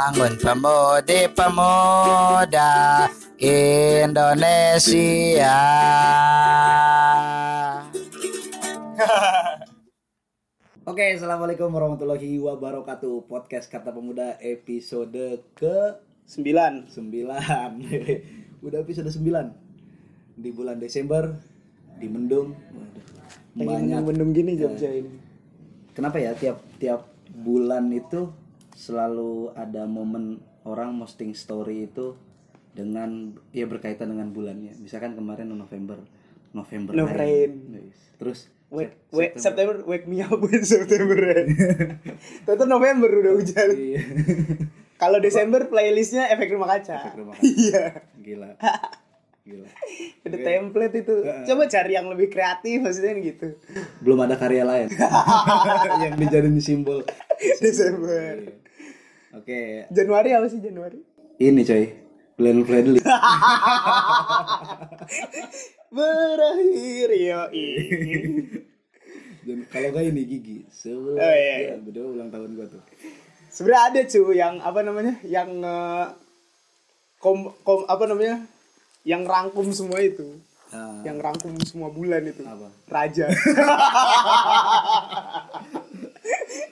Bangun pemudi pemuda Indonesia. Oke, assalamualaikum warahmatullahi wabarakatuh. Podcast Kata Pemuda episode ke Sembilan. 9 Udah episode 9 Di bulan Desember Di Mendung Banyak mendung gini Jogja ini. Kenapa ya tiap tiap bulan itu selalu ada momen orang posting story itu dengan ya berkaitan dengan bulannya. Misalkan kemarin November, November No rain. Yes. Terus Wait, wait, September, wake me up with September. Tentu November udah hujan. Iya. Kalau Desember playlistnya efek rumah kaca. Efek rumah kaca. Iya. Gila. Gila. Ada template itu. Coba cari yang lebih kreatif maksudnya gitu. Belum ada karya lain yang dijadiin simbol. Desember. Iya. Oke, Januari apa sih Januari? ini coy. Glenn Fredly. Berakhir yo. Dan kalau gak ini gigi. Sebelah. Oh, iya, iya. Ya, ulang tahun gua tuh. Sebenarnya ada cu yang apa namanya? Yang eh, kom, kom apa namanya? Yang rangkum semua itu. Nah, Yang rangkum semua bulan itu. apa? Raja.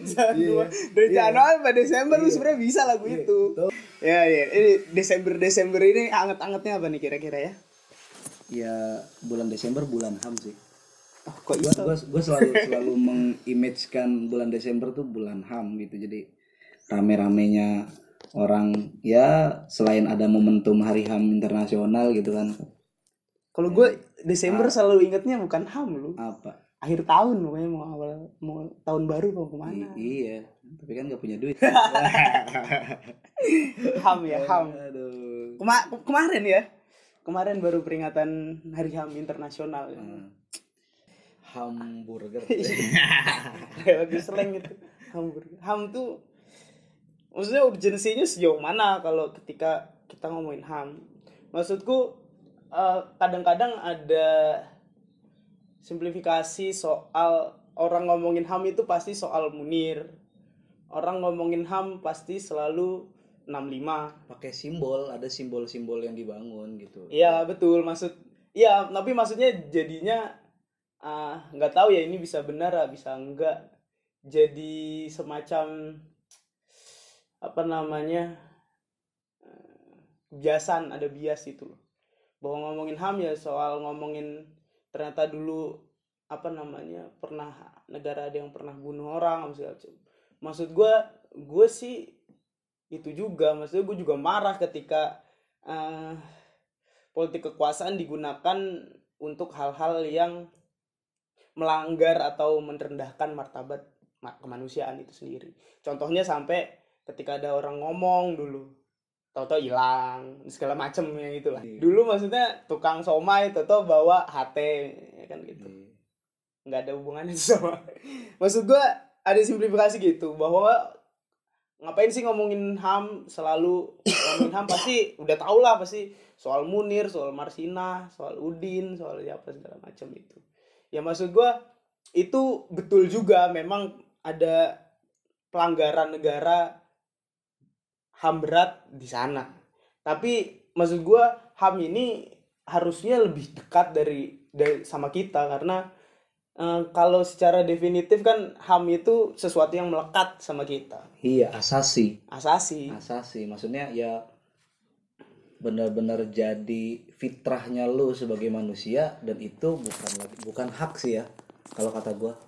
Januari, dari Januari sampai Desember lu sebenarnya bisa lagu itu. Tuh. Ya ya, ini Desember Desember ini anget-angetnya apa nih kira-kira ya? Ya bulan Desember bulan HAM sih. Oh, kok Gua, gua, gua selalu selalu mengimagekan bulan Desember tuh bulan HAM gitu. Jadi rame-ramenya orang ya selain ada momentum Hari HAM internasional gitu kan. Kalau gue Desember selalu ingetnya bukan HAM lu. Apa? Akhir tahun pokoknya mau awal mau tahun baru mau ke mana? I- iya, tapi kan gak punya duit. HAM ya HAM. Aduh. Kema- kemarin ya. Kemarin baru peringatan Hari HAM internasional. ya. Hmm. Hamburger. Kayak lagu slang gitu. Hamburger. HAM tuh maksudnya urgensinya sejauh mana kalau ketika kita ngomongin HAM? Maksudku eh, kadang-kadang ada simplifikasi soal orang ngomongin HAM itu pasti soal Munir. Orang ngomongin HAM pasti selalu 65. Pakai simbol, ada simbol-simbol yang dibangun gitu. Iya betul maksud iya tapi maksudnya jadinya ah, nggak tahu ya ini bisa benar ah, bisa enggak jadi semacam apa namanya eh, kebiasaan ada bias itu loh bahwa ngomongin ham ya soal ngomongin ternyata dulu apa namanya pernah negara ada yang pernah bunuh orang macam maksud gue gue sih itu juga maksudnya gue juga marah ketika eh, politik kekuasaan digunakan untuk hal-hal yang melanggar atau merendahkan martabat ma- kemanusiaan itu sendiri. Contohnya sampai ketika ada orang ngomong dulu, toto hilang segala macem ya itulah. Iya. Dulu maksudnya tukang somai toto bawa HT ya kan gitu. Iya. nggak ada hubungannya sama. Maksud gua ada simplifikasi gitu bahwa ngapain sih ngomongin HAM selalu ngomongin HAM pasti udah tau lah pasti soal Munir, soal Marsina, soal Udin, soal apa segala macam itu. Ya maksud gua itu betul juga memang ada pelanggaran negara HAM berat di sana. Tapi maksud gua HAM ini harusnya lebih dekat dari dari sama kita karena eh, kalau secara definitif kan HAM itu sesuatu yang melekat sama kita. Iya, asasi. Asasi. asasi maksudnya ya benar-benar jadi fitrahnya lu sebagai manusia dan itu bukan lagi- bukan hak sih ya kalau kata gua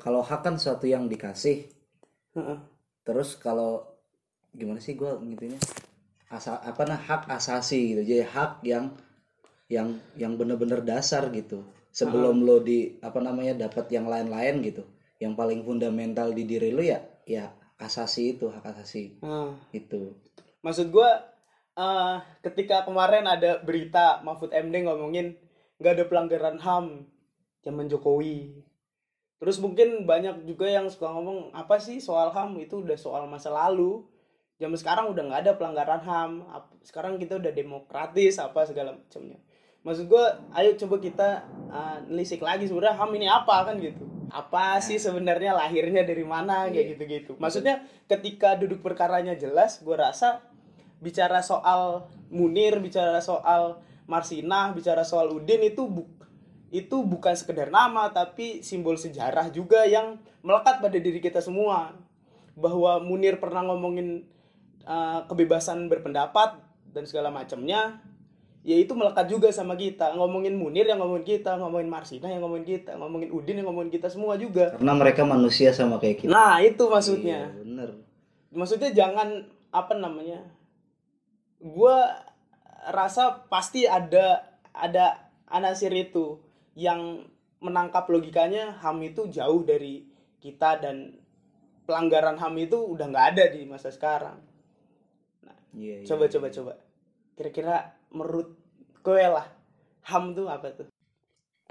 kalau hak kan sesuatu yang dikasih Heeh. terus kalau gimana sih gua ngitunya asa apa nah hak asasi gitu. Jadi hak yang yang yang bener-bener dasar gitu. Sebelum lo di apa namanya dapat yang lain-lain gitu. Yang paling fundamental di diri lo ya ya asasi itu hak asasi. Nah, itu maksud gua eh, ketika kemarin ada berita Mahfud MD ngomongin nggak ada pelanggaran HAM zaman Jokowi. Terus mungkin banyak juga yang suka ngomong apa sih soal HAM itu udah soal masa lalu. Zaman sekarang udah nggak ada pelanggaran HAM. Sekarang kita udah demokratis apa segala macamnya. Maksud gua ayo coba kita nelisik lagi sebenarnya HAM ini apa kan gitu. apa sih sebenarnya lahirnya dari mana kayak gitu-gitu. Maksudnya ketika duduk perkaranya jelas, gue rasa bicara soal Munir, bicara soal Marsinah, bicara soal Udin itu bu itu bukan sekedar nama tapi simbol sejarah juga yang melekat pada diri kita semua. Bahwa Munir pernah ngomongin uh, kebebasan berpendapat dan segala macamnya, ya itu melekat juga sama kita. Ngomongin Munir yang ngomongin kita ngomongin Marsina yang ngomongin kita ngomongin Udin yang ngomongin kita semua juga. Karena mereka manusia sama kayak kita. Nah itu maksudnya. Iya, bener. Maksudnya jangan apa namanya gua rasa pasti ada ada anasir itu yang menangkap logikanya HAM itu jauh dari kita dan pelanggaran HAM itu udah nggak ada di masa sekarang Iya, iya. coba coba coba kira-kira menurut kowe lah ham tuh apa tuh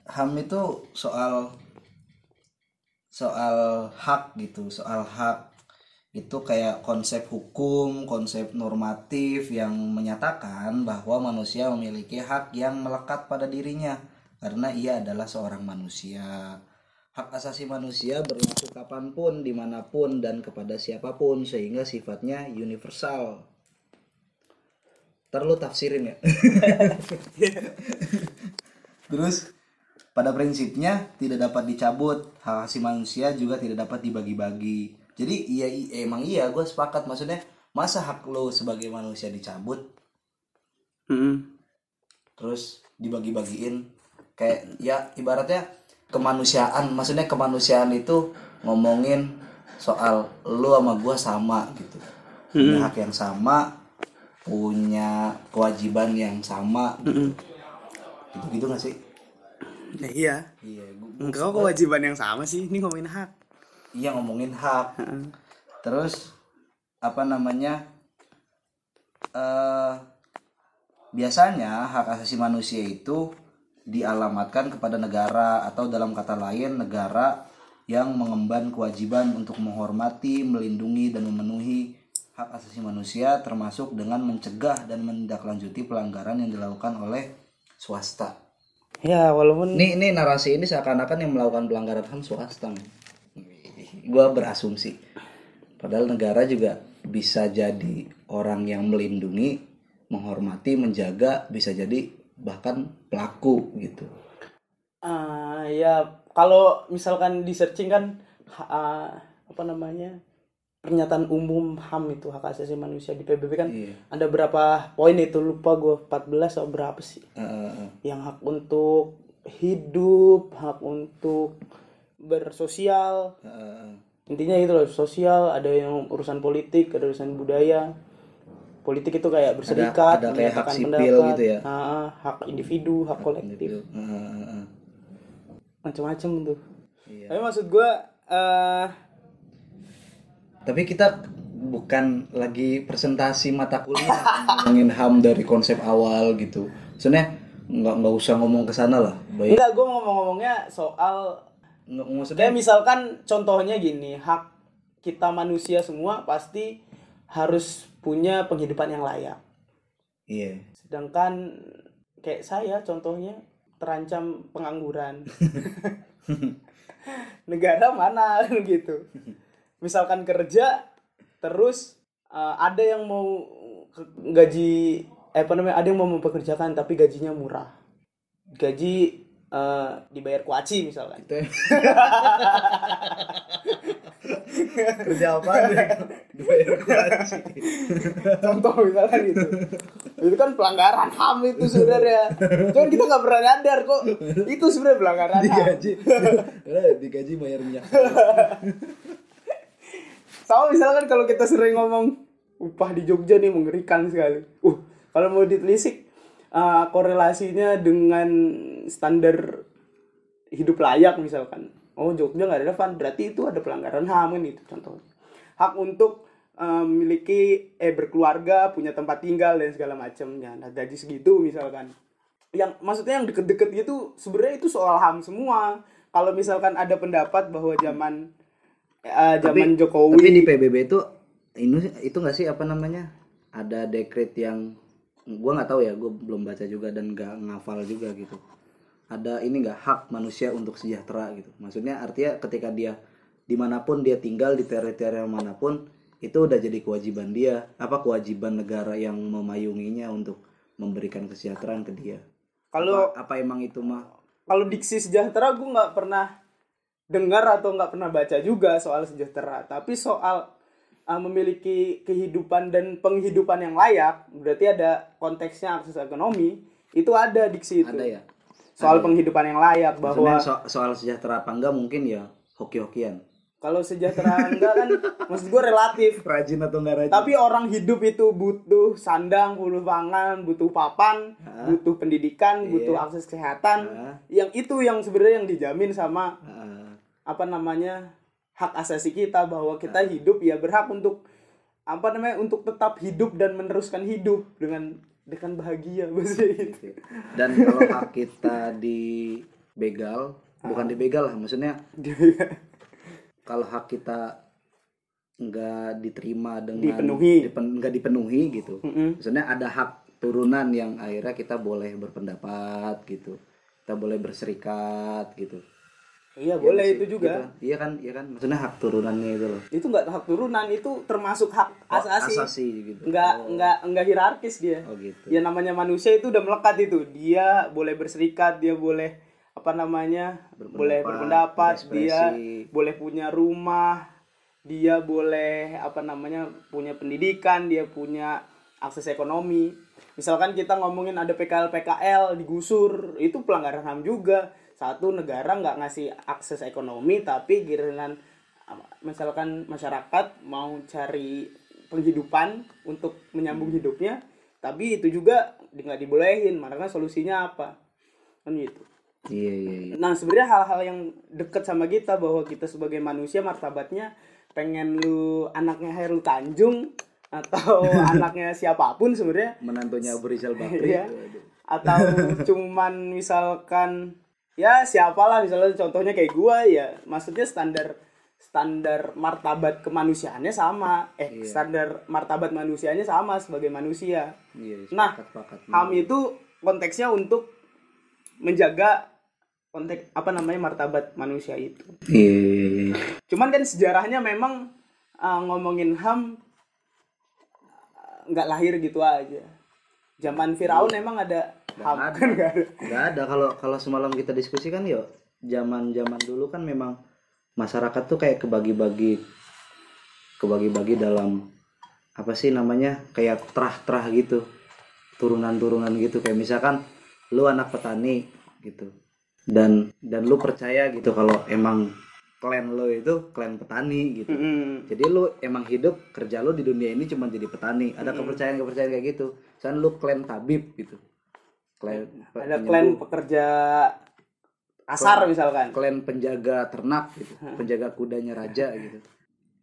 HAM itu soal soal hak gitu, soal hak itu kayak konsep hukum, konsep normatif yang menyatakan bahwa manusia memiliki hak yang melekat pada dirinya karena ia adalah seorang manusia. Hak asasi manusia berlaku kapan pun, di mana pun, dan kepada siapa pun sehingga sifatnya universal. Ntar lu tafsirin ya. Terus pada prinsipnya tidak dapat dicabut. Hak asasi manusia juga tidak dapat dibagi-bagi. Jadi iya, iya emang iya gue sepakat. Maksudnya masa hak lo sebagai manusia dicabut? Terus dibagi-bagiin. Kayak ya ibaratnya kemanusiaan. Maksudnya kemanusiaan itu ngomongin soal lo sama gue sama gitu. Punya hak yang sama punya kewajiban yang sama gitu. Gitu gitu gak sih? Ya, iya. Iya gua, enggak kewajiban yang sama sih. Ini ngomongin hak. Iya ngomongin hak. Terus apa namanya eh biasanya hak asasi manusia itu dialamatkan kepada negara atau dalam kata lain negara yang mengemban kewajiban untuk menghormati, melindungi dan memenuhi hak asasi manusia termasuk dengan mencegah dan menindaklanjuti pelanggaran yang dilakukan oleh swasta. ya walaupun Ini ini narasi ini seakan-akan yang melakukan pelanggaran HAM swasta. men. Gua berasumsi. Padahal negara juga bisa jadi orang yang melindungi, menghormati, menjaga, bisa jadi bahkan pelaku gitu. ah, ya kalau misalkan di searching kan ah, apa namanya pernyataan umum HAM itu hak asasi manusia di PBB kan Iya. ada berapa poin itu lupa gue 14 atau berapa sih Eh, eh, eh. yang hak untuk hidup hak untuk bersosial eh, eh. intinya itu loh sosial ada yang urusan politik ada urusan budaya politik itu kayak berserikat ada kayak hak sipil pendapat, gitu ya? Ah, hak individu hak kolektif eh, eh, eh. macam-macam tuh Iya. tapi maksud gue eh Tapi kita bukan lagi presentasi mata kuliah ngomongin HAM dari konsep awal gitu. Sebenarnya nggak nggak usah ngomong ke sana lah. Baik. enggak gue ngomong-ngomongnya soal Nggak maksudnya kayak misalkan contohnya gini hak kita manusia semua pasti harus punya penghidupan yang layak iya. sedangkan kayak saya contohnya terancam pengangguran negara mana gitu misalkan kerja terus uh, ada yang mau gaji eh, apa namanya ada yang mau mempekerjakan tapi gajinya murah. Gaji uh, dibayar kuaci misalkan. Itu ya. kerja apa dibayar kuaci. Contoh misalkan itu. Itu kan pelanggaran ham itu sebenarnya. Cuman kita nggak pernah nyadar kok. Itu sebenarnya pelanggaran ham. Digaji digaji bayar minyak sama misalkan kalau kita sering ngomong upah di Jogja nih mengerikan sekali. Uh kalau mau ditelisik uh, korelasinya dengan standar hidup layak misalkan. Oh Jogja nggak relevan berarti itu ada pelanggaran ham kan itu contohnya hak untuk uh, memiliki eh berkeluarga punya tempat tinggal dan segala macamnya. Nah gaji segitu misalkan. Yang maksudnya yang deket-deket gitu sebenarnya itu soal ham semua. Kalau misalkan ada pendapat bahwa zaman eh, zaman Jokowi. tapi di PBB itu ini itu nggak sih apa namanya ada dekret yang gua nggak tahu ya gue belum baca juga dan nggak ngafal juga gitu. Ada ini enggak hak manusia untuk sejahtera gitu. Maksudnya artinya ketika dia di mana pun dia tinggal di teritorial mana pun itu udah jadi kewajiban dia. Apa kewajiban negara yang memayunginya untuk memberikan kesejahteraan ke dia? Kalau apa, apa emang itu mah kalau diksi sejahtera gue nggak pernah dengar atau nggak pernah baca juga soal sejahtera. Tapi soal uh, memiliki kehidupan dan penghidupan yang layak berarti ada konteksnya akses ekonomi itu ada diksi itu ada ya? Soal penghidupan yang layak bahwa so- soal sejahtera apa enggak mungkin ya hoki-hokian. Kalau sejahtera enggak kan maksud gue relatif. Rajin atau enggak rajin? Tapi orang hidup itu butuh sandang butuh pangan butuh papan Hah? butuh pendidikan butuh Iya. akses kesehatan. Hah? yang itu yang sebenarnya yang dijamin sama Ah, apa namanya hak asasi kita bahwa kita hidup ya berhak untuk apa namanya untuk tetap hidup dan meneruskan hidup dengan dengan bahagia maksudnya gitu. dan kalau hak kita dibegal bukan dibegal lah maksudnya kalau hak kita nggak diterima dengan Dipenuhi. dipen- nggak dipenuhi gitu Mm-mm. maksudnya ada hak turunan yang akhirnya kita boleh berpendapat gitu kita boleh berserikat gitu iya Iya boleh itu juga. Gitu. iya kan iya kan maksudnya hak turunannya itu loh. Itu nggak hak turunan itu termasuk hak Oh, asasi. asasi gitu. Nggak oh, nggak nggak hierarkis dia. Oh gitu. Ya namanya manusia itu udah melekat itu. Dia boleh berserikat dia boleh apa namanya Berpendapat, boleh berpendapat dia boleh punya rumah dia boleh apa namanya punya pendidikan dia punya akses ekonomi. Misalkan kita ngomongin ada PKL PKL digusur itu pelanggaran ham juga satu negara nggak ngasih akses ekonomi tapi giliran misalkan masyarakat mau cari penghidupan untuk menyambung hidupnya tapi itu juga nggak dibolehin makanya solusinya apa? Kan gitu. Iya iya iya. Nah sebenarnya hal-hal yang deket sama kita bahwa kita sebagai manusia martabatnya pengen lu anaknya Hairul Tanjung atau anaknya siapa pun sebenarnya. Menantunya Abu Rizal Bakri. Iya. atau cuman misalkan ya siapalah misalnya contohnya kayak gua ya maksudnya standar standar martabat kemanusiaannya sama. Eh Iya. standar martabat manusianya sama sebagai manusia. Iya Nah, sepakat, ham itu konteksnya untuk menjaga konteks apa namanya martabat manusia itu. Iya iya iya cuman kan sejarahnya memang uh, ngomongin ham uh, nggak lahir gitu aja. Zaman Firaun emang ada ada. kan nggak ada. Nggak ada. Kalau kalau semalam kita diskusi kan yo zaman zaman dulu kan memang masyarakat tuh kayak kebagi-bagi kebagi-bagi dalam apa sih namanya kayak terah-terah gitu turunan-turunan gitu. Kayak misalkan lu anak petani gitu. Dan dan lu percaya gitu kalau emang klan lu itu klan petani gitu. Mm-mm. jadi lu emang hidup kerja lu di dunia ini cuma jadi petani. Ada kepercayaan kepercayaan kayak gitu. Misalkan lu klan tabib gitu klan ada penyembuh, klan pekerja asar misalkan. klan penjaga ternak gitu penjaga kudanya raja gitu.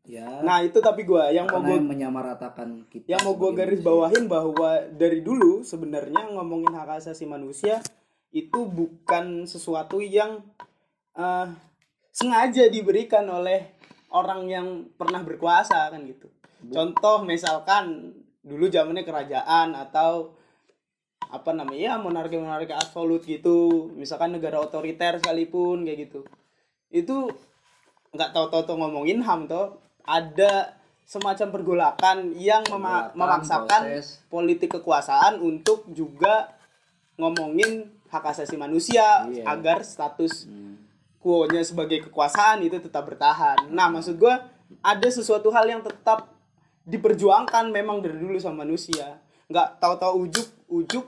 Ya. Nah itu tapi gua yang mau yang menyamaratakan kita yang mau gue garis bawahin bahwa dari dulu sebenarnya ngomongin hak asasi manusia itu bukan sesuatu yang eh, sengaja diberikan oleh orang yang pernah berkuasa kan gitu. Contoh misalkan dulu zamannya kerajaan atau apa namanya ya monarki monarki absolut gitu misalkan negara otoriter sekalipun kayak gitu itu nggak tahu-tahu ngomongin ham toh ada semacam pergolakan yang mema- memaksakan proses. politik kekuasaan untuk juga ngomongin hak asasi manusia Iya. agar status Hmm. quo-nya sebagai kekuasaan itu tetap bertahan. Nah, maksud gua ada sesuatu hal yang tetap diperjuangkan memang dari dulu sama manusia. Nggak tahu-tahu ujuk-ujuk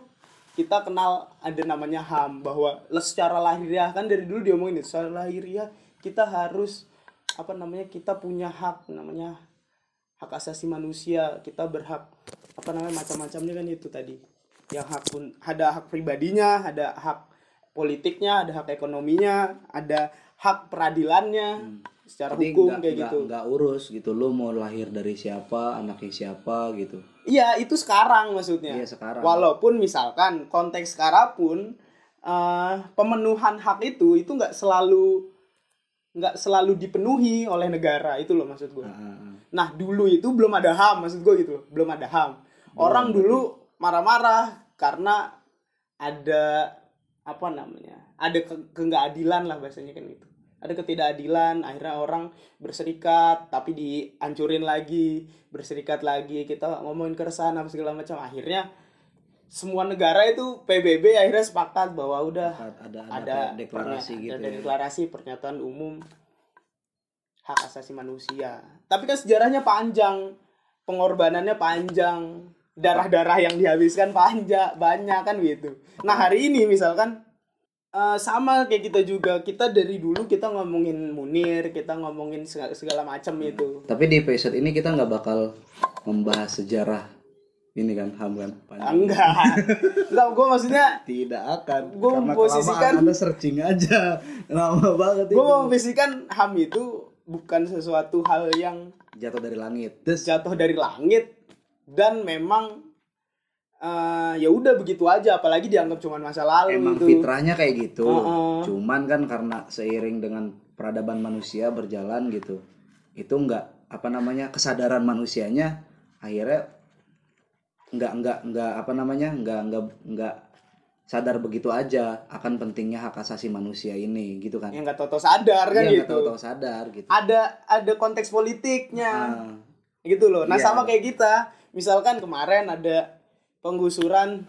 kita kenal ada namanya HAM bahwa secara lahiriah kan dari dulu diomongin itu, secara lahiriah kita harus apa namanya kita punya hak namanya hak asasi manusia. Kita berhak apa namanya macam-macamnya kan itu tadi. Yang hak pun ada hak pribadinya ada hak politiknya ada hak ekonominya ada hak peradilannya secara Jadi hukum nggak- kayak nggak- gitu. nggak urus gitu lu mau lahir dari siapa anaknya siapa gitu. Iya itu sekarang maksudnya. Iya, sekarang. walaupun misalkan konteks sekarang pun eh, pemenuhan hak itu itu nggak selalu nggak selalu dipenuhi oleh negara itu loh maksud gue ah. Nah dulu itu belum ada HAM maksud gue gitu. Belum ada HAM. Orang dulu marah-marah karena ada apa namanya ada ke keadilan lah bahasanya kan gitu ada ketidakadilan akhirnya orang berserikat tapi dihancurin lagi berserikat lagi. Kita ngomongin keresahan apa segala macam. Akhirnya semua negara itu PBB akhirnya sepakat bahwa udah ada ada, ada deklarasi pernya- gitu ada ya. deklarasi pernyataan umum hak asasi manusia. Tapi kan sejarahnya panjang pengorbanannya panjang darah-darah yang dihabiskan panjang banyak kan gitu. Nah hari ini misalkan eh, sama kayak kita juga kita dari dulu kita ngomongin Munir kita ngomongin segala, segala macam itu Tapi di episode ini kita nggak bakal membahas sejarah ini kan ham kan panjang. enggak enggak gue maksudnya Tidak akan. Gua Karena memposisikan- Anda searching aja. Lama banget gue memposisikan HAM itu bukan sesuatu hal yang Jatuh dari langit. Jatuh dari langit dan memang eh, ya udah begitu aja apalagi dianggap cuma masa lalu emang itu fitrahnya kayak gitu. Heeh. Cuman kan karena seiring dengan peradaban manusia berjalan gitu. Itu nggak apa namanya kesadaran manusianya akhirnya nggak nggak nggak apa namanya nggak nggak nggak sadar begitu aja akan pentingnya hak asasi manusia ini gitu kan. yang nggak tahu sadar kan nggak gitu tahu-tahu sadar gitu. ada ada konteks politiknya Ah, gitu loh nah Iya. sama kayak kita misalkan kemarin ada penggusuran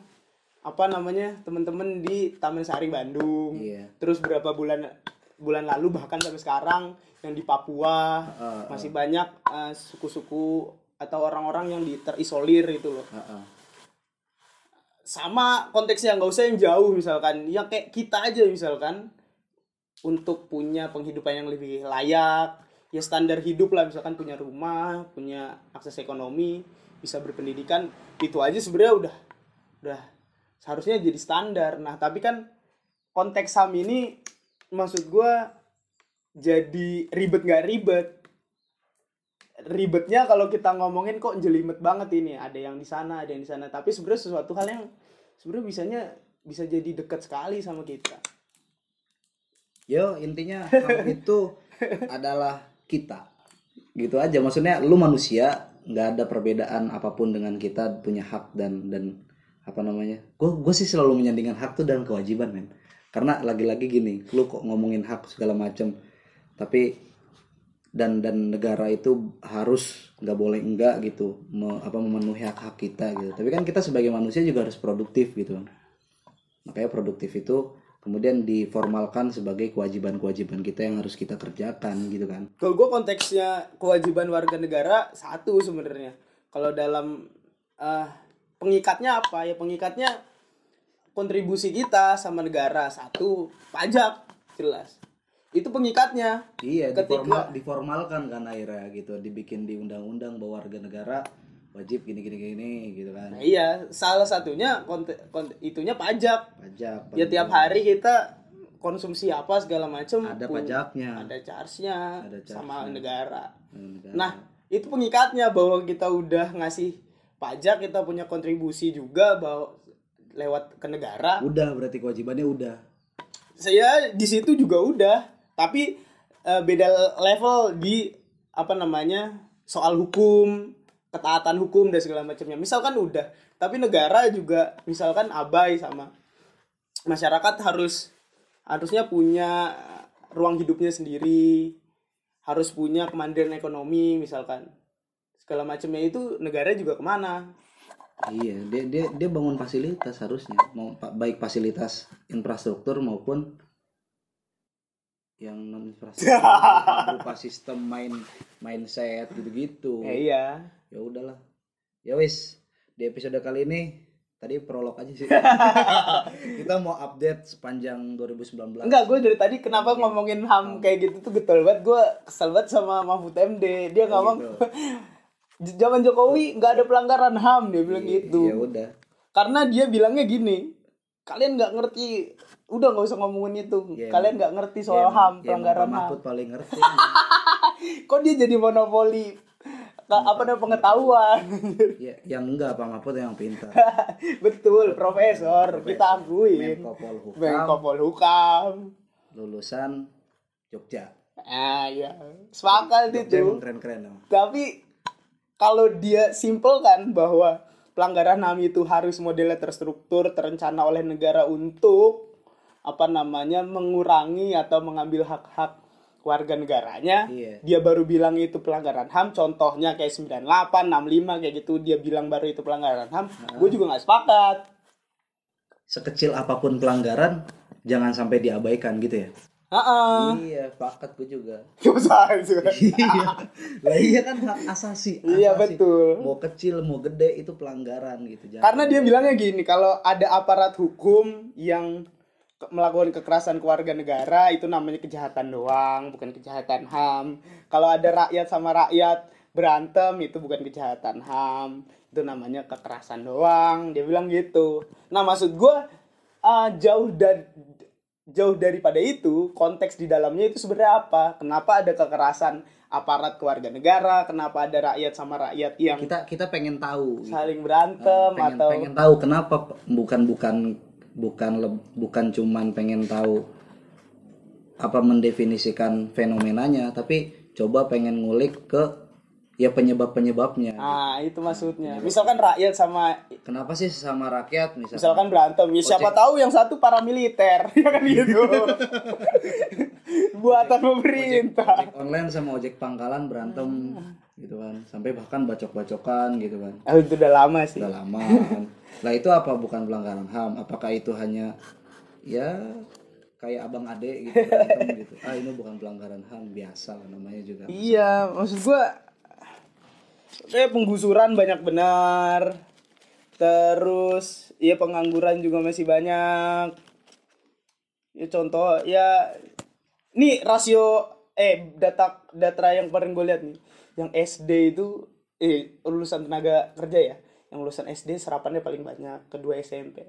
apa namanya teman-teman di Taman Sari Bandung. Iya. terus berapa bulan bulan lalu bahkan sampai sekarang yang di Papua Heeh, masih banyak eh, suku-suku atau orang-orang yang di terisolir itu loh. Heeh. sama konteksnya nggak usah yang jauh misalkan. Yang kayak kita aja misalkan untuk punya penghidupan yang lebih layak. Ya standar hidup lah misalkan punya rumah punya akses ekonomi bisa berpendidikan itu aja sebenarnya udah udah seharusnya jadi standar. Nah tapi kan konteks ham ini maksud gua jadi ribet nggak ribet. Ribetnya kalau kita ngomongin kok jelimet banget ini. Ada yang di sana ada yang di sana. Tapi sebenarnya sesuatu hal yang sebenarnya bisanya bisa jadi dekat sekali sama kita. Yo intinya itu adalah kita. Gitu aja. Maksudnya lu manusia nggak ada perbedaan apa pun dengan kita punya hak dan dan apa namanya? Gue gue sih selalu menyandingkan hak tuh dan kewajiban men. Karena lagi-lagi gini, lu kok ngomongin hak segala macam, tapi dan dan negara itu harus nggak boleh enggak gitu me- apa memenuhi hak hak kita gitu tapi kan kita sebagai manusia juga harus produktif gitu kan makanya produktif itu kemudian diformalkan sebagai kewajiban-kewajiban kita yang harus kita kerjakan gitu kan. Kalau gue konteksnya kewajiban warga negara satu sebenarnya. Kalau dalam eh, pengikatnya apa? Ya pengikatnya kontribusi kita sama negara satu pajak jelas. Itu pengikatnya. Iya Ketika- diformal, diformalkan kan akhirnya gitu. Dibikin di undang-undang bahwa warga negara wajib gini gini gini gitu kan nah, iya salah satunya konte, konte- itunya pajak pajak ya tiap hari kita konsumsi apa segala macam ada pun- pajaknya ada charge-nya Ada sama charge-nya. negara Negara. Nah, itu pengikatnya bahwa kita udah ngasih pajak, kita punya kontribusi juga bahwa lewat ke negara. udah berarti kewajibannya udah Saya di situ juga udah, tapi eh, beda level di apa namanya? soal hukum, ketaatan hukum dan segala macamnya. Misalkan udah, tapi negara juga misalkan abai sama masyarakat harus harusnya punya ruang hidupnya sendiri, harus punya kemandirian ekonomi misalkan. Segala macamnya itu negara juga ke mana? Iya, dia dia dia bangun fasilitas harusnya, mau baik fasilitas infrastruktur maupun yang non infrastruktur berupa sistem main mindset gitu-gitu. ya iya Ya udahlah. Ya wis, di episode kali ini tadi prolog aja sih. Kita mau update sepanjang 2019. enggak gue dari tadi kenapa ngomongin ham kayak gitu tuh getol banget gue kesel banget sama Mahfud MD dia ngomong gitu. "J- zaman Jokowi nggak ada pelanggaran ham dia bilang gitu Ya udah. karena dia bilangnya gini kalian nggak ngerti udah nggak usah ngomongin itu Ya, kalian nggak ngerti soal Ya, ham ya, pelanggaran ham Mahfud paling ngerti. kok dia jadi monopoli apa namanya pengetahuan. Ya, yang enggak Pak Mahfud yang pintar. betul profesor kita akuin Menko Polhukam, lulusan Jogja. ah ya sepakat itu. keren-keren tapi kalau dia simpelkan bahwa pelanggaran HAM itu harus modelnya terstruktur terencana oleh negara untuk apa namanya mengurangi atau mengambil hak-hak warga negaranya Iya. dia baru bilang itu pelanggaran HAM contohnya kayak 98 65 kayak gitu dia bilang baru itu pelanggaran HAM gue juga nggak sepakat sekecil apa pun pelanggaran jangan sampai diabaikan gitu ya Heeh. iya sepakat gue juga usah, sih. iya lah iya kan hak asasi Iya, asasi. betul. mau kecil mau gede itu pelanggaran gitu Jangan Karena dia bilangnya gini, kalau ada aparat hukum yang melakukan kekerasan ke warga negara itu namanya kejahatan doang, bukan kejahatan HAM. Kalau ada rakyat sama rakyat berantem itu bukan kejahatan HAM, itu namanya kekerasan doang. Dia bilang gitu. Nah, maksud gua uh, jauh dari jauh daripada itu, konteks di dalamnya itu sebenarnya apa? Kenapa ada kekerasan aparat ke warga negara? Kenapa ada rakyat sama rakyat yang kita kita pengen tahu saling berantem pengen atau pengen tahu kenapa bukan bukan bukan leb- bukan cuman pengen tahu apa mendefinisikan fenomenanya tapi coba pengen ngulik ke ya penyebab penyebabnya Ah, itu maksudnya. Misalkan rakyat sama kenapa sih sama rakyat misalkan, misalkan berantem, ya siapa tahu yang satu paramiliter, ya kan gitu. Buatan pemerintah. ojek online sama ojek pangkalan berantem gitu kan. Sampai bahkan bacok-bacokan gitu kan. Ah, itu udah lama sih. udah lama. Kan lah itu apa? Bukan pelanggaran ham. Apakah itu hanya ya kayak abang ade gitu berantem gitu? Ah ini bukan pelanggaran ham. Biasa namanya juga. Iya, maksud gua kayak penggusuran banyak benar. Terus ya pengangguran juga masih banyak. Ya contoh ya nih rasio eh data data yang paling gue lihat nih yang SD itu eh lulusan tenaga kerja ya. Yang lulusan SD serapannya paling banyak kedua SMP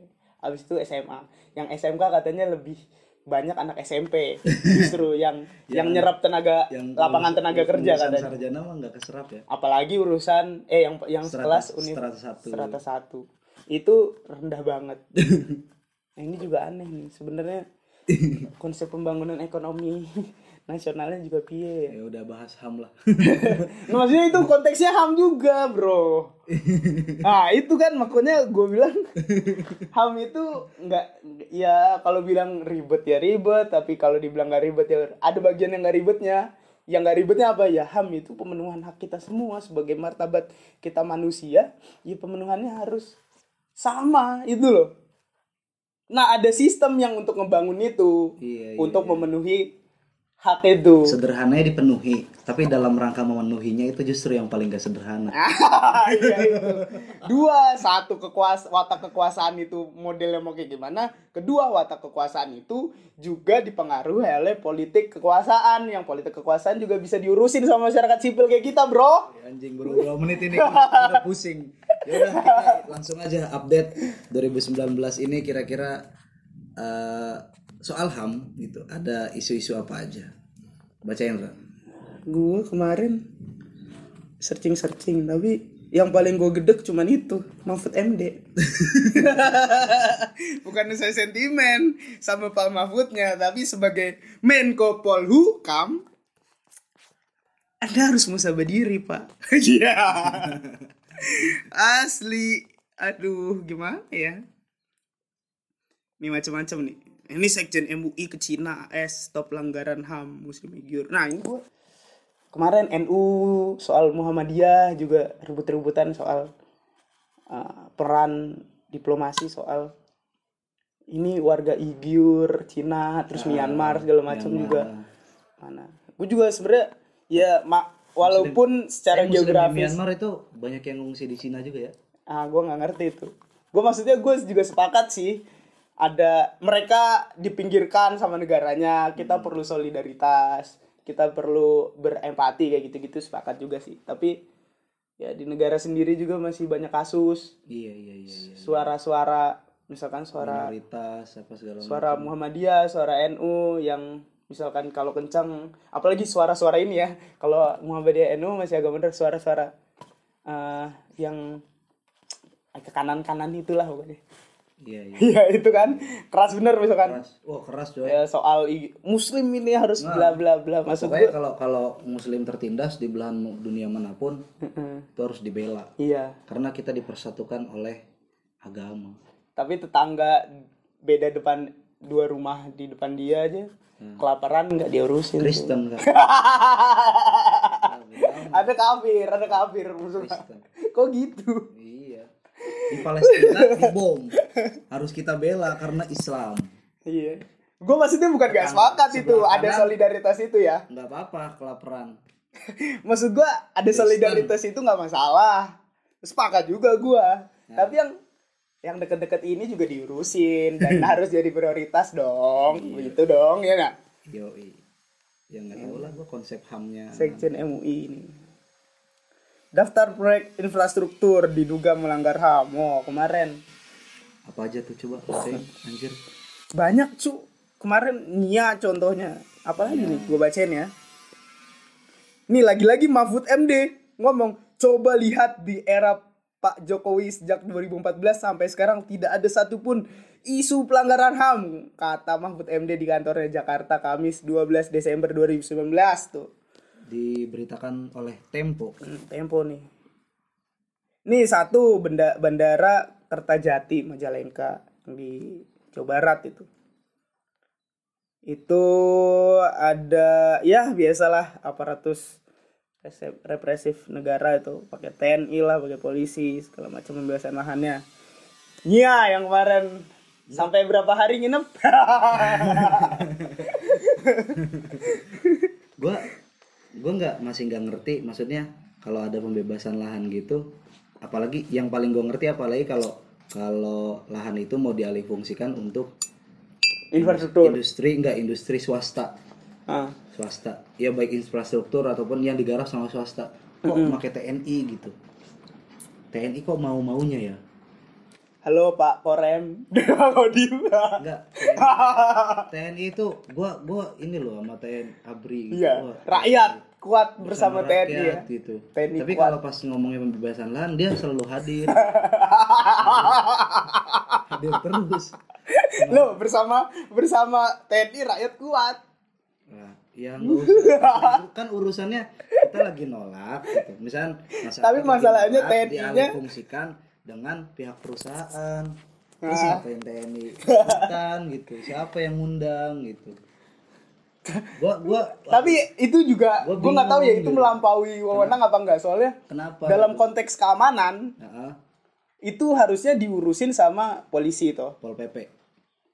habis itu SMA yang SMK katanya lebih banyak anak SMP justru yang yang nyerap tenaga lapangan lulus- tenaga kerja katanya. sarjana mah nggak keserap ya? Apalagi urusan eh yang yang kelas univ strata satu. Itu rendah banget. Nah, ini juga aneh nih. Sebenarnya konsep pembangunan ekonomi nasionalnya juga piye? Ya udah bahas ham lah. Nah, maksudnya itu konteksnya ham juga bro. Nah itu kan makanya gue bilang ham itu nggak ya kalau bilang ribet ya ribet tapi kalau dibilang nggak ribet ya ada bagian yang nggak ribetnya. Yang nggak ribetnya apa? Ya ham itu pemenuhan hak kita semua sebagai martabat kita manusia ya pemenuhannya harus sama itu loh. Nah ada sistem yang untuk ngebangun itu Iya, iya, untuk memenuhi hak itu sederhananya dipenuhi tapi dalam rangka memenuhinya itu justru yang paling gak sederhana Iya itu. Dua, satu kekuas watak kekuasaan itu modelnya mau kayak gimana. Kedua, watak kekuasaan itu juga dipengaruhi oleh politik kekuasaan. Yang politik kekuasaan juga bisa diurusin sama masyarakat sipil kayak kita, bro. anjing baru dua menit ini udah pusing ya udah kita langsung aja update 2019 ini kira-kira eh, soal ham gitu ada isu-isu apa aja? Bacain Ra. Gue kemarin searching-searching, tapi yang paling gue gedek cuman itu Mahfud MD bukan saya sentimen sama Pak Mahfudnya tapi sebagai Menko Polhukam. Anda harus musabah diri pak. Iya. Asli. Aduh gimana ya? Ini macam-macam nih ini sekjen MUI ke Cina AS stop pelanggaran HAM muslim Uyghur nah ini gua kemarin NU soal Muhammadiyah juga rebut-rebutan soal uh, peran diplomasi soal ini warga Uyghur Cina terus Myanmar segala macam juga. Mana? Gue juga sebenarnya ya mak walaupun secara Eh, Muslim geografis Myanmar itu banyak yang ngungsi di Cina juga ya? Ah gue nggak ngerti itu. Gue maksudnya gue juga sepakat sih ada mereka dipinggirkan sama negaranya. Kita perlu solidaritas. Kita perlu berempati kayak gitu-gitu. Sepakat juga sih. Tapi ya di negara sendiri juga masih banyak kasus. Iya iya iya, iya. suara-suara misalkan suara minoritas apa segala macam. Suara Muhammadiyah, suara NU yang misalkan kalau kencang, apalagi suara-suara ini ya, kalau Muhammadiyah NU masih agak bener suara-suara eh, yang ke kanan-kanan itulah pokoknya. Iya iya. Iya itu kan. Keras bener misalkan keras. Wah keras coy ya, soal Muslim ini harus bla bla bla. maksud pokoknya gue. kalau kalau muslim tertindas di belahan dunia mana pun itu harus dibela. Iya, karena kita dipersatukan oleh agama. Tapi tetangga beda depan dua rumah di depan dia aja kelaparan nggak diurusin. Kristen kan ada kafir ada kafir musuh kok gitu? Iya. Di Palestina dibom harus kita bela karena Islam. Iya. Gue maksudnya bukan gak sepakat itu sebelah ada kanan. solidaritas itu ya? Nggak apa-apa kelaparan. Maksud gua ada solidaritas itu nggak masalah. Sepakat juga gua. Ya. tapi yang yang deket-deket ini juga diurusin dan harus jadi prioritas dong. Iya. begitu dong ya nggak? Yoi. Ya nggak tahu lah gua konsep hamnya. Sekjen MUI ini. Daftar proyek infrastruktur diduga melanggar HAM oh kemarin apa aja tuh coba? Bacain anjir. Banyak cu. Kemarin Nia contohnya. Apalagi nih? Gue bacain ya. Nih lagi-lagi Mahfud MD ngomong coba lihat di era Pak Jokowi sejak 2014 sampai sekarang tidak ada satupun isu pelanggaran HAM kata Mahfud MD di kantornya Jakarta Kamis 12 Desember 2019 tuh. Diberitakan oleh Tempo. Hmm, Tempo nih. Nih satu benda bandara Kertajati Majalengka di Jawa Barat itu. Itu ada ya biasalah aparatus represif negara itu. Pakai TNI lah pakai polisi segala macam pembebasan lahannya. Iya yang kemarin. Sampai berapa hari nginep? Gua gua nggak masih nggak ngerti. Maksudnya kalau ada pembebasan lahan gitu apalagi yang paling gua ngerti apalagi kalau kalau lahan itu mau dialihfungsikan untuk infrastruktur. industri enggak industri swasta. Ah. swasta. Ya baik infrastruktur ataupun yang digarap sama swasta. Kok pakai TNI gitu? TNI kok mau maunya ya? Halo Pak Korem. Enggak. TNI, TNI itu gua gua ini loh sama TNI Abri gitu. Iya, Gua- rakyat kuat bersama, TNI ya. gitu. TNI Tapi kuat. kalau pas ngomongnya pembebasan lahan dia selalu hadir. hadir terus. Lo bersama bersama TNI rakyat kuat. Nah, ya nggak usah. kan urusannya kita lagi nolak gitu. Misal Tapi masalahnya TNI-nya dialihfungsikan dengan pihak perusahaan. Terus Ah. siapa yang TNI? Bukan gitu. Siapa yang ngundang gitu. Gua gua Tapi itu juga Gua gue nggak tahu ya itu gitu. melampaui wewenang apa enggak soalnya kenapa? dalam konteks keamanan Heeh, itu harusnya diurusin sama polisi toh Pol PP,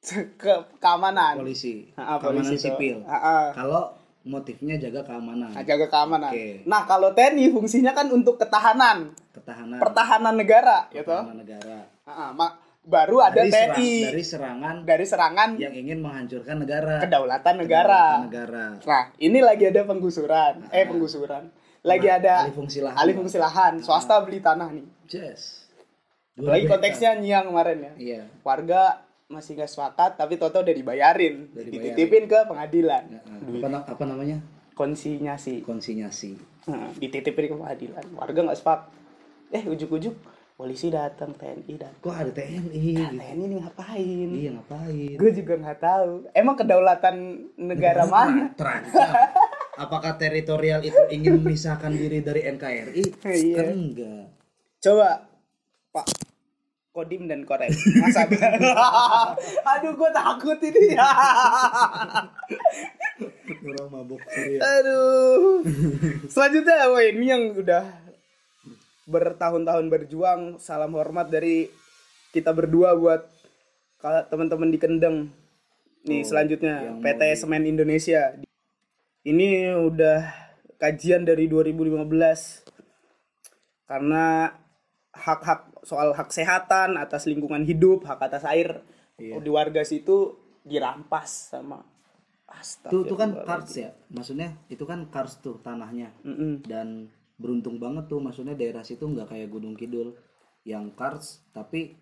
ke keamanan. polisi, Ah, keamanan polisi sipil. Kalau motifnya jaga keamanan, Nah, jaga keamanan. Oke. Nah, kalau TNI fungsinya kan untuk ketahanan, ketahanan, pertahanan negara, gitu. pertahanan negara. Ah, ah, ma- baru ada Dari, serang- TNI dari serangan dari serangan yang ingin menghancurkan negara. kedaulatan negara. Kedaulatan negara. Nah, ini lagi ada penggusuran. Eh, penggusuran. Lagi ada alih fungsi lahan. alih fungsi lahan. Swasta beli tanah nih. Yes. Lagi konteksnya nyiang kemarin ya. Iya. Warga masih gak sepakat, tapi toto udah dibayarin. Udah dibayarin. Dititipin ke pengadilan. Ya, apa, na- apa namanya? Konsinyasi. Konsinyasi. Nah, dititipin ke pengadilan. Warga nggak sepakat. Eh, ujuk-ujuk polisi datang, TNI datang. Kok ada TNI gitu? TNI ini ngapain? Iya ngapain? Gue juga nggak tahu. Emang kedaulatan negara mana? Terancam. Apakah teritorial itu ingin memisahkan diri dari NKRI? Iya. Kan enggak. Coba Pak Kodim dan. Masa Aduh, gue takut ini. Orang mabuk serius. Aduh. Selanjutnya, ini yang udah bertahun-tahun berjuang. Salam hormat dari kita berdua buat kalau teman-teman di Kendeng. Nih Oh, selanjutnya PT mau Semen Indonesia. Ini udah kajian dari 2015. Karena hak-hak soal hak kesehatan atas lingkungan hidup, hak atas air Iya. di warga situ dirampas sama Tuh, tuh kan kars ya. Maksudnya itu kan kars tuh tanahnya. Mm-mm. Dan beruntung banget tuh maksudnya daerah situ nggak kayak Gunung Kidul yang kars tapi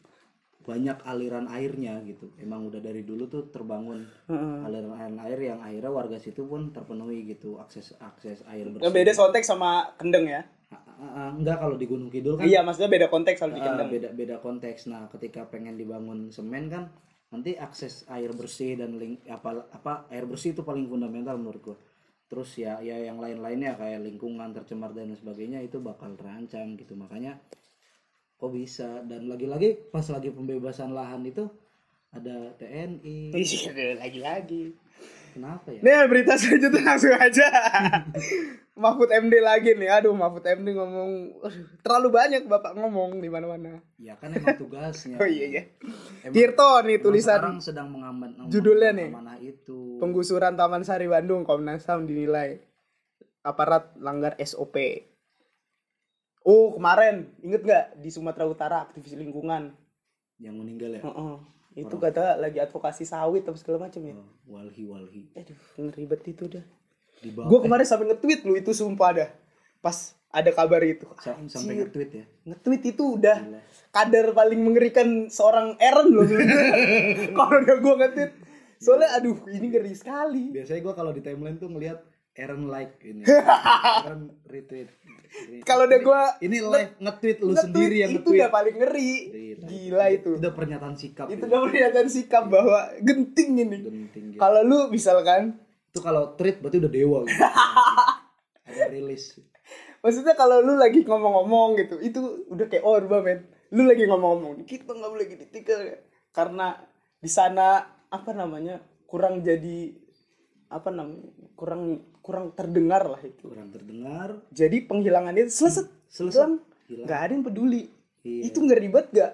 banyak aliran airnya gitu. Emang udah dari dulu tuh terbangun Heeh. aliran air yang akhirnya warga situ pun terpenuhi gitu akses akses air bersih. beda konteks sama Kendeng ya. Enggak kalau di Gunung Kidul kan Iya, maksudnya beda konteks kalau di Kendeng. beda beda konteks. Nah, ketika pengen dibangun semen kan nanti akses air bersih dan ling, apa apa air bersih itu paling fundamental menurut gua. Terus ya ya yang lain-lainnya kayak lingkungan tercemar dan sebagainya itu bakal terancam gitu. Makanya kok bisa dan lagi-lagi pas lagi pembebasan lahan itu ada TNI Iya, lagi-lagi. Kenapa ya Nih berita selanjutnya langsung aja. Mahfud MD lagi nih. Aduh, Mahfud MD ngomong terlalu banyak Bapak ngomong di mana-mana. ya kan emang tugasnya Oh iya iya. Emang- Tirto nih tulisan sekarang sedang mengaman Judulnya nih. mana itu penggusuran Taman Sari Bandung Komnas HAM dinilai aparat langgar SOP. Oh, kemarin inget nggak di Sumatera Utara aktivis lingkungan. yang meninggal ya Heeh. Itu kata lagi advokasi sawit atau segala macam ya. Oh, walhi walhi Aduh, ngeribet itu dah. Gue kemarin sampai nge-tweet lu itu sumpah dah. Pas ada kabar itu. sa- sampai Anjir. nge-tweet ya Nge-tweet itu udah Gila. kadar paling mengerikan seorang Aaron loh. Kalau udah gue nge-tweet. Soalnya aduh ini ngeri sekali. biasanya gua kalau di timeline tuh ngelihat Aaron like ini Aaron retweet Kalau udah gue ini live nge-tweet lu sendiri yang itu nge-tweet udah paling ngeri. Gila. Gila itu. udah pernyataan sikap Itu ya. udah pernyataan sikap bahwa genting ini. genting gitu. Kalau lu misalkan, itu kalau tweet berarti udah dewa gitu. ada rilis maksudnya kalau lu lagi ngomong-ngomong gitu, itu udah kayak orba men. Lu lagi ngomong-ngomong, kita nggak boleh gini tiga karena di sana apa namanya kurang jadi apa namanya kurang kurang terdengar lah itu. kurang terdengar Jadi penghilangannya selesai, Hilang. nggak ada yang peduli. Iya. Itu nggak ribet gak?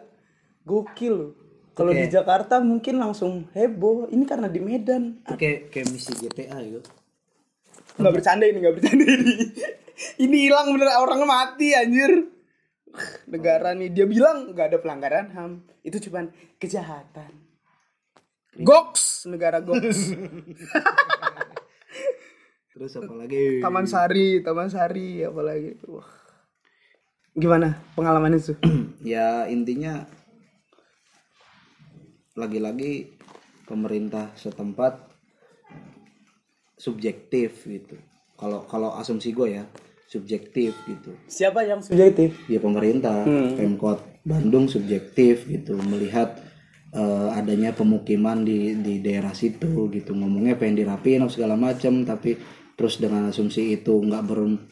Gokil loh. Kalau Oke. di Jakarta mungkin langsung heboh. Ini karena di Medan. itu kayak kayak misi GTA gitu Nggak bercanda ini, nggak bercanda ini. ini hilang bener orangnya mati anjir. Negara nih dia bilang nggak ada pelanggaran HAM. Itu cuman kejahatan. Goks, negara goks. terus apa lagi Taman Sari, Taman Sari apalagi. Wah. Gimana pengalaman itu? ya intinya lagi-lagi pemerintah setempat subjektif gitu kalau kalau asumsi gue ya subjektif gitu Siapa yang subjektif? ya pemerintah pemkot Bandung subjektif gitu melihat eh, adanya pemukiman di di daerah situ gitu ngomongnya pengen dirapiin segala macam tapi terus dengan asumsi itu nggak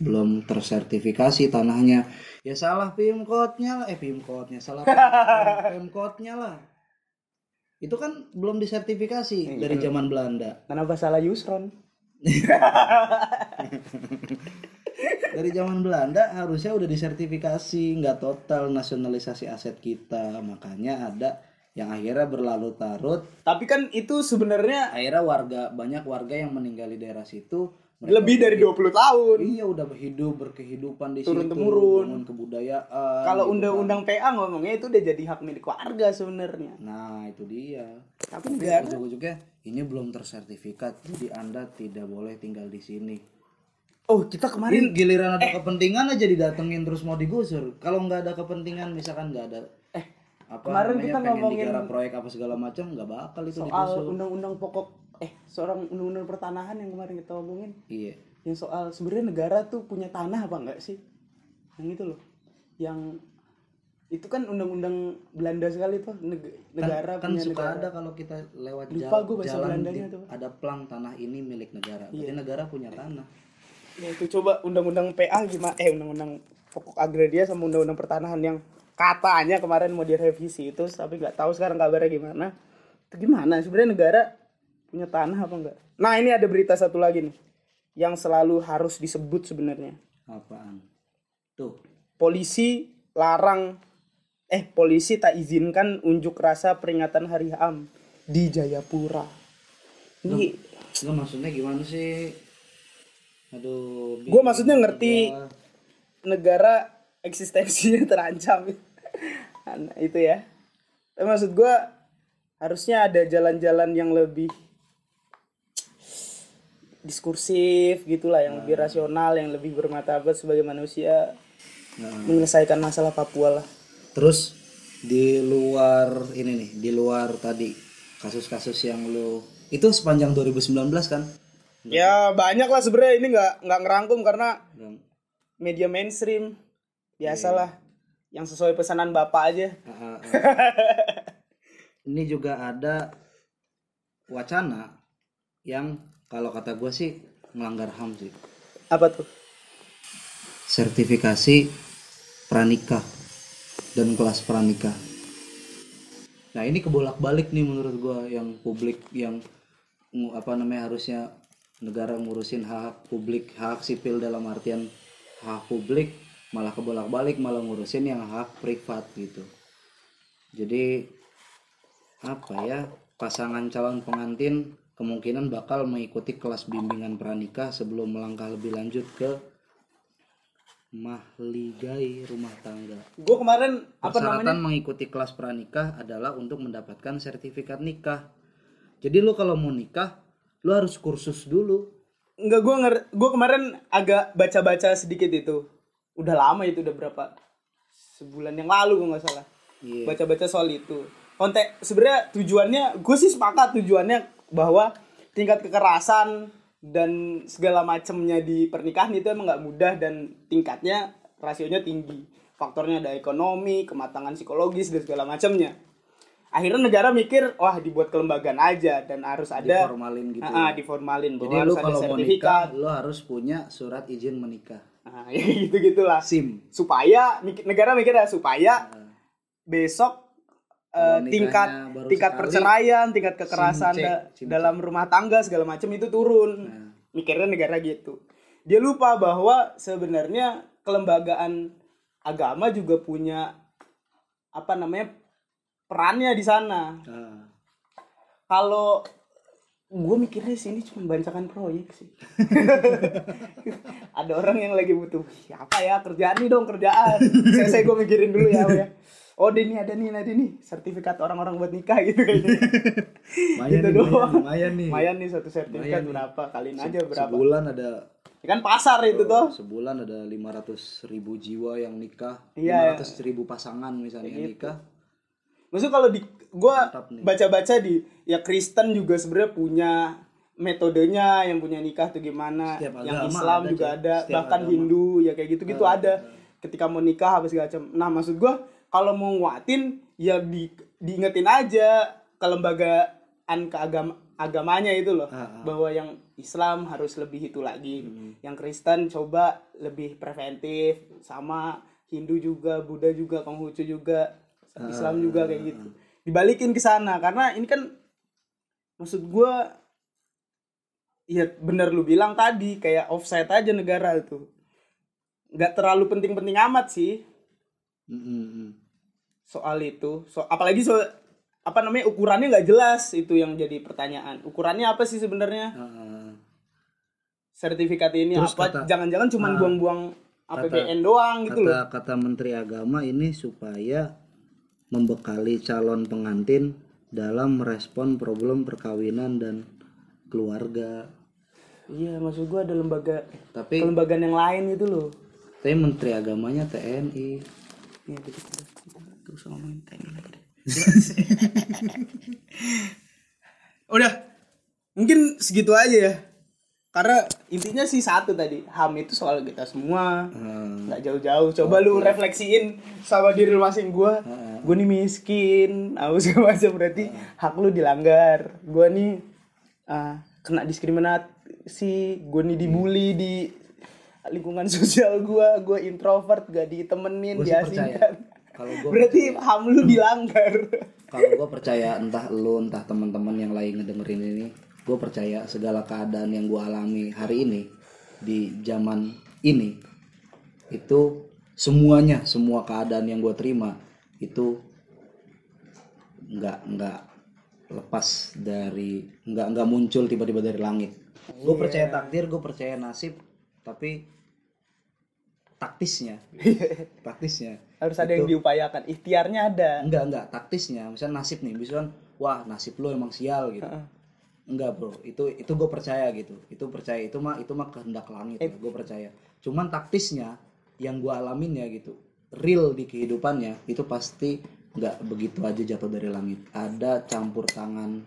belum tersertifikasi tanahnya. Ya salah pemkotnya lah. Eh pemkotnya salah pemkotnya lah. Itu kan belum disertifikasi dari zaman Belanda. Kenapa salah Yusron? dari zaman Belanda harusnya udah disertifikasi nggak total nasionalisasi aset kita. Makanya ada yang akhirnya berlalu tarut Tapi kan itu sebenarnya akhirnya warga banyak warga yang meninggal di daerah situ lebih dari 20 tahun. iya udah hidup berkehidupan di Turun situ temurun. kebudayaan Kalau gitu undang-undang PA ngomongnya itu udah jadi hak milik warga sebenarnya. kan. nah itu dia Tapi negara ujung-ujungnya ini belum tersertifikat jadi anda tidak boleh tinggal di sini Oh, kita kemarin Ini giliran ada kepentingan aja didatengin terus mau digusur. Kalau nggak ada kepentingan misalkan nggak ada eh apa kemarin kita ngomongin proyek apa segala macam nggak bakal itu soal digusur. undang-undang pokok eh seorang undang-undang pertanahan yang kemarin kita ngomongin Iya. yang soal sebenarnya negara tuh punya tanah apa enggak sih? Yang itu loh. Yang itu kan undang-undang Belanda sekali tuh neg- negara Kan punya suka negara. ada kalau kita lewat Lupa jal- gua jalan Belandanya di- tuh. ada plang tanah ini milik negara. Berarti Iya. negara punya tanah. Ya itu coba undang-undang PA gimana eh undang-undang pokok agraria sama undang-undang pertanahan yang katanya kemarin mau direvisi itu tapi nggak tahu sekarang kabarnya gimana. Itu gimana sebenarnya negara punya tanah apa enggak? Nah, ini ada berita satu lagi nih yang selalu harus disebut sebenarnya. Apaan? Tuh. Polisi larang eh polisi tak izinkan unjuk rasa peringatan Hari HAM di Jayapura. Ini Enggak maksudnya gimana sih? Aduh. Gua maksudnya ngerti. gua. negara eksistensinya terancam nah, itu ya tapi maksud gua harusnya ada jalan-jalan yang lebih diskursif gitulah yang lebih rasional yang lebih bermartabat sebagai manusia Nah, menyelesaikan masalah Papua lah. Terus di luar ini nih, di luar tadi kasus-kasus yang lu itu sepanjang 2019 kan? ya banyak lah sebenarnya ini nggak nggak ngerangkum karena Dan- media mainstream biasalah yang sesuai pesanan bapak aja. Ah. ini juga ada wacana yang kalau kata gue sih melanggar HAM sih. apa tuh Sertifikasi pranikah dan kelas pranikah. nah ini kebolak-balik nih menurut gua yang publik yang apa namanya harusnya negara ngurusin hak publik hak sipil dalam artian hak publik malah kebolak-balik malah ngurusin yang hak privat gitu jadi apa ya pasangan calon pengantin kemungkinan bakal mengikuti kelas bimbingan pranikah sebelum melangkah lebih lanjut ke mahligai rumah tangga gue kemarin apa namanya Persyaratan mengikuti kelas pranikah adalah untuk mendapatkan sertifikat nikah. Jadi lu kalau mau nikah, lu harus kursus dulu. Enggak gue nger gue kemarin agak baca-baca sedikit itu. Udah lama itu udah berapa? Sebulan yang lalu gue nggak salah. Iya. Baca-baca soal itu. Kontek sebenarnya tujuannya gue sih sepakat tujuannya bahwa tingkat kekerasan dan segala macamnya di pernikahan itu emang nggak mudah dan tingkatnya rasionya tinggi. Faktornya ada ekonomi, kematangan psikologis dan segala macamnya. Akhirnya negara mikir, wah dibuat kelembagaan aja dan harus ada Diformalin gitu. Ah, ah, diformalin bahwa Jadi lu ada kalau mau nikah, lu harus punya surat izin menikah. Nah, ya gitu gitulah. SIM. Supaya negara mikir ya supaya besok eh, tingkat tingkat sekali, perceraian, tingkat kekerasan cek, da- dalam rumah tangga segala macam itu turun. Nah. Mikirnya negara gitu. Dia lupa bahwa sebenarnya kelembagaan agama juga punya apa namanya perannya di sana. Ah. Kalau gue mikirnya sini cuma bancakan proyek sih. Ada orang yang lagi butuh siapa ya kerjaan nih dong kerjaan. Saya saya gue mikirin dulu ya. Ya. Oh, ini ada nih, ada nih sertifikat orang-orang buat nikah gitu kayaknya. Lumayan Gitu nih, doang. lumayan nih. Lumayan nih satu sertifikat nih. berapa? Kaliin aja berapa? Sebulan ada Ya kan pasar itu tuh. sebulan ada 500 ribu jiwa yang nikah, Iya. 500 ribu pasangan misalnya yang nikah. Maksudnya kalau di gua baca-baca di ya Kristen juga sebenarnya punya metodenya yang punya nikah tuh gimana, Setiap yang Islam ada, juga Cek. ada, Setiap bahkan agama. Hindu ya kayak gitu-gitu ada. Ketika mau nikah apa segala macam. Nah, maksud gua kalau mau nguatin ya di diingetin aja kelembagaan keagama agamanya itu loh Ah, ah. bahwa yang Islam harus lebih itu lagi Hmm. yang Kristen coba lebih preventif sama Hindu juga Buddha juga Konghucu juga Islam juga kayak gitu dibalikin ke sana karena ini kan maksud gua ya bener lu bilang tadi kayak offside aja negara itu nggak terlalu penting-penting amat sih Mm, mm, mm. Soal itu so apalagi so apa namanya ukurannya nggak jelas itu yang jadi pertanyaan. Ukurannya apa sih sebenarnya? Ah. sertifikat ini Terus apa? kata- jangan-jangan cuma Ah, buang-buang APBN doang gitu loh. kata kata Menteri Agama ini supaya membekali calon pengantin dalam merespon problem perkawinan dan keluarga. iya maksud gua ada lembaga Tapi kelembagaan yang lain itu loh. Tapi Menteri Agamanya TNI. Iya betul betul. Terus ngomongin TNI lagi deh. Udah. Mungkin segitu aja ya. Karena intinya sih satu tadi, HAM itu soal kita semua. Ah, nggak jauh-jauh. Coba lu refleksiin sama diri lu masing gua. Gua nih miskin, aku segala macam berarti hak lu dilanggar. Gua nih ah, kena diskriminasi, gua nih dibully di lingkungan sosial gua, gua introvert, gak ditemenin, Gua sih percaya. diasingkan. Kalau gua Berarti HAM lu dilanggar. kalau gue percaya entah lu entah teman-teman yang lain ngedengerin ini, gue percaya segala keadaan yang gue alami hari ini di zaman ini itu semuanya semua keadaan yang gue terima itu nggak nggak lepas dari nggak nggak muncul tiba-tiba dari langit. Gue percaya takdir gue percaya nasib tapi taktisnya. Taktisnya Harus ada yang diupayakan. Ikhtiarnya ada. enggak enggak. Taktisnya misalnya nasib nih misalnya wah nasib lu emang sial gitu. Enggak bro. Itu itu gue percaya gitu. Itu percaya itu mah itu mah kehendak langit gue percaya. Cuman taktisnya yang gue alamin ya gitu real di kehidupannya itu pasti nggak begitu aja jatuh dari langit. Ada campur tangan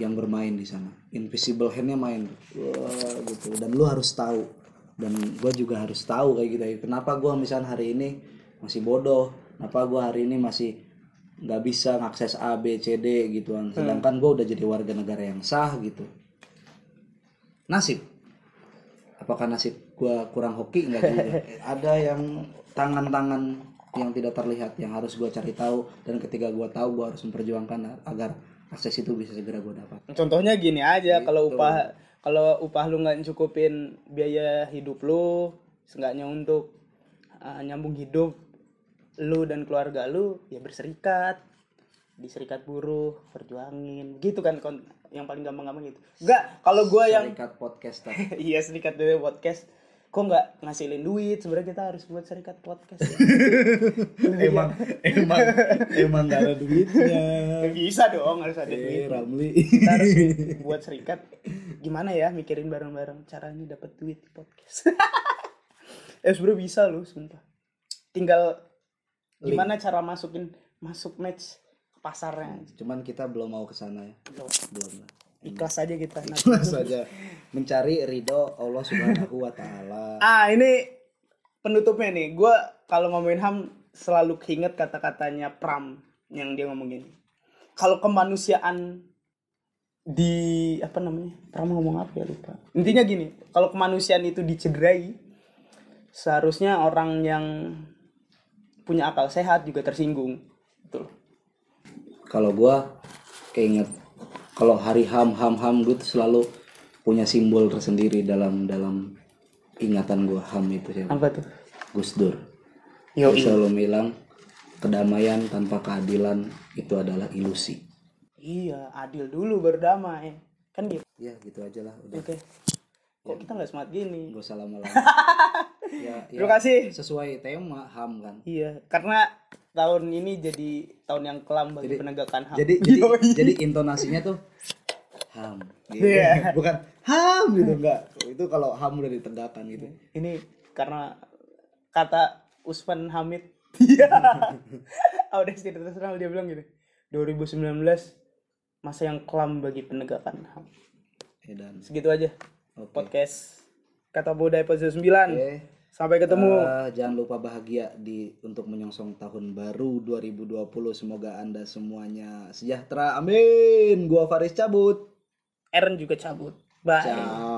yang bermain di sana. Invisible handnya main. Wah gitu. Dan lu harus tahu. Dan gue juga harus tahu kayak gitu kenapa gue misalnya hari ini masih bodoh. Kenapa gue hari ini masih nggak bisa ngakses A B C D gitu kan? Sedangkan gue udah jadi warga negara yang sah gitu. Nasib. Apakah nasib gue kurang hoki? Nggak juga. Ada yang tangan-tangan yang tidak terlihat yang harus gue cari tahu. Dan ketika gue tahu gue harus memperjuangkan agar akses itu bisa segera gue dapat. Contohnya gini aja Gitu. kalau upah kalau upah lu nggak cukupin biaya hidup lu, seenggaknya untuk uh, nyambung hidup lu dan keluarga lu ya berserikat. Di serikat buruh perjuangin. Gitu kan yang paling gampang-gampang gitu. Enggak kalau gua yang serikat podcaster iya serikat dulu podcast. Kok nggak ngasilin duit? Sebenarnya kita harus buat serikat podcast. Ya. emang emang emang gak ada duitnya. Bisa dong harus ada eh duit Ramli. Kita harus buat serikat. Gimana ya mikirin bareng-bareng caranya dapat duit di podcast? Eh sebenernya bisa loh sumpah. Tinggal gimana cara masukin masuk match ke pasarnya? Cuman kita belum mau ke sana ya. Belum. belum. Lah ikhlas aja kita. Langsung saja mencari ridho Allah Subhanahu wa taala. ah ini penutupnya nih. Gue kalau ngomongin ham selalu keinget kata-katanya Pram yang dia ngomongin. Kalau kemanusiaan di apa namanya? Pram ngomong apa ya? Lupa. Intinya gini kalau kemanusiaan itu dicederai seharusnya orang yang punya akal sehat juga tersinggung betul Kalau gua keinget kalau hari ham ham ham gue tuh selalu punya simbol tersendiri dalam dalam ingatan gua ham itu sih. apa tuh Gus Dur. yo selalu bilang kedamaian tanpa keadilan itu adalah ilusi. iya adil dulu berdamai kan gitu Ya gitu aja lah udah. oke kok kita nggak smart gini Gak usah lama-lama. ya, ya terima kasih sesuai tema ham kan. Iya, karena tahun ini jadi tahun yang kelam bagi penegakan HAM. Jadi jadi, jadi intonasinya tuh ham. Gitu. Iya. Bukan ham gitu enggak. Itu kalau ham udah ditegakkan gitu. ini karena kata Usman Hamid. Iya. Ah, udah sih terserah dia bilang gitu. 2019 masa yang kelam bagi penegakan HAM. Dan Segitu aja oke. podcast kata Boda episode 9. Oke. Sampai ketemu. Eh, jangan lupa bahagia di untuk menyongsong tahun baru 2020. Semoga Anda semuanya sejahtera. Amin. Gua Faris cabut. Aaron juga cabut. Bye. Ciao.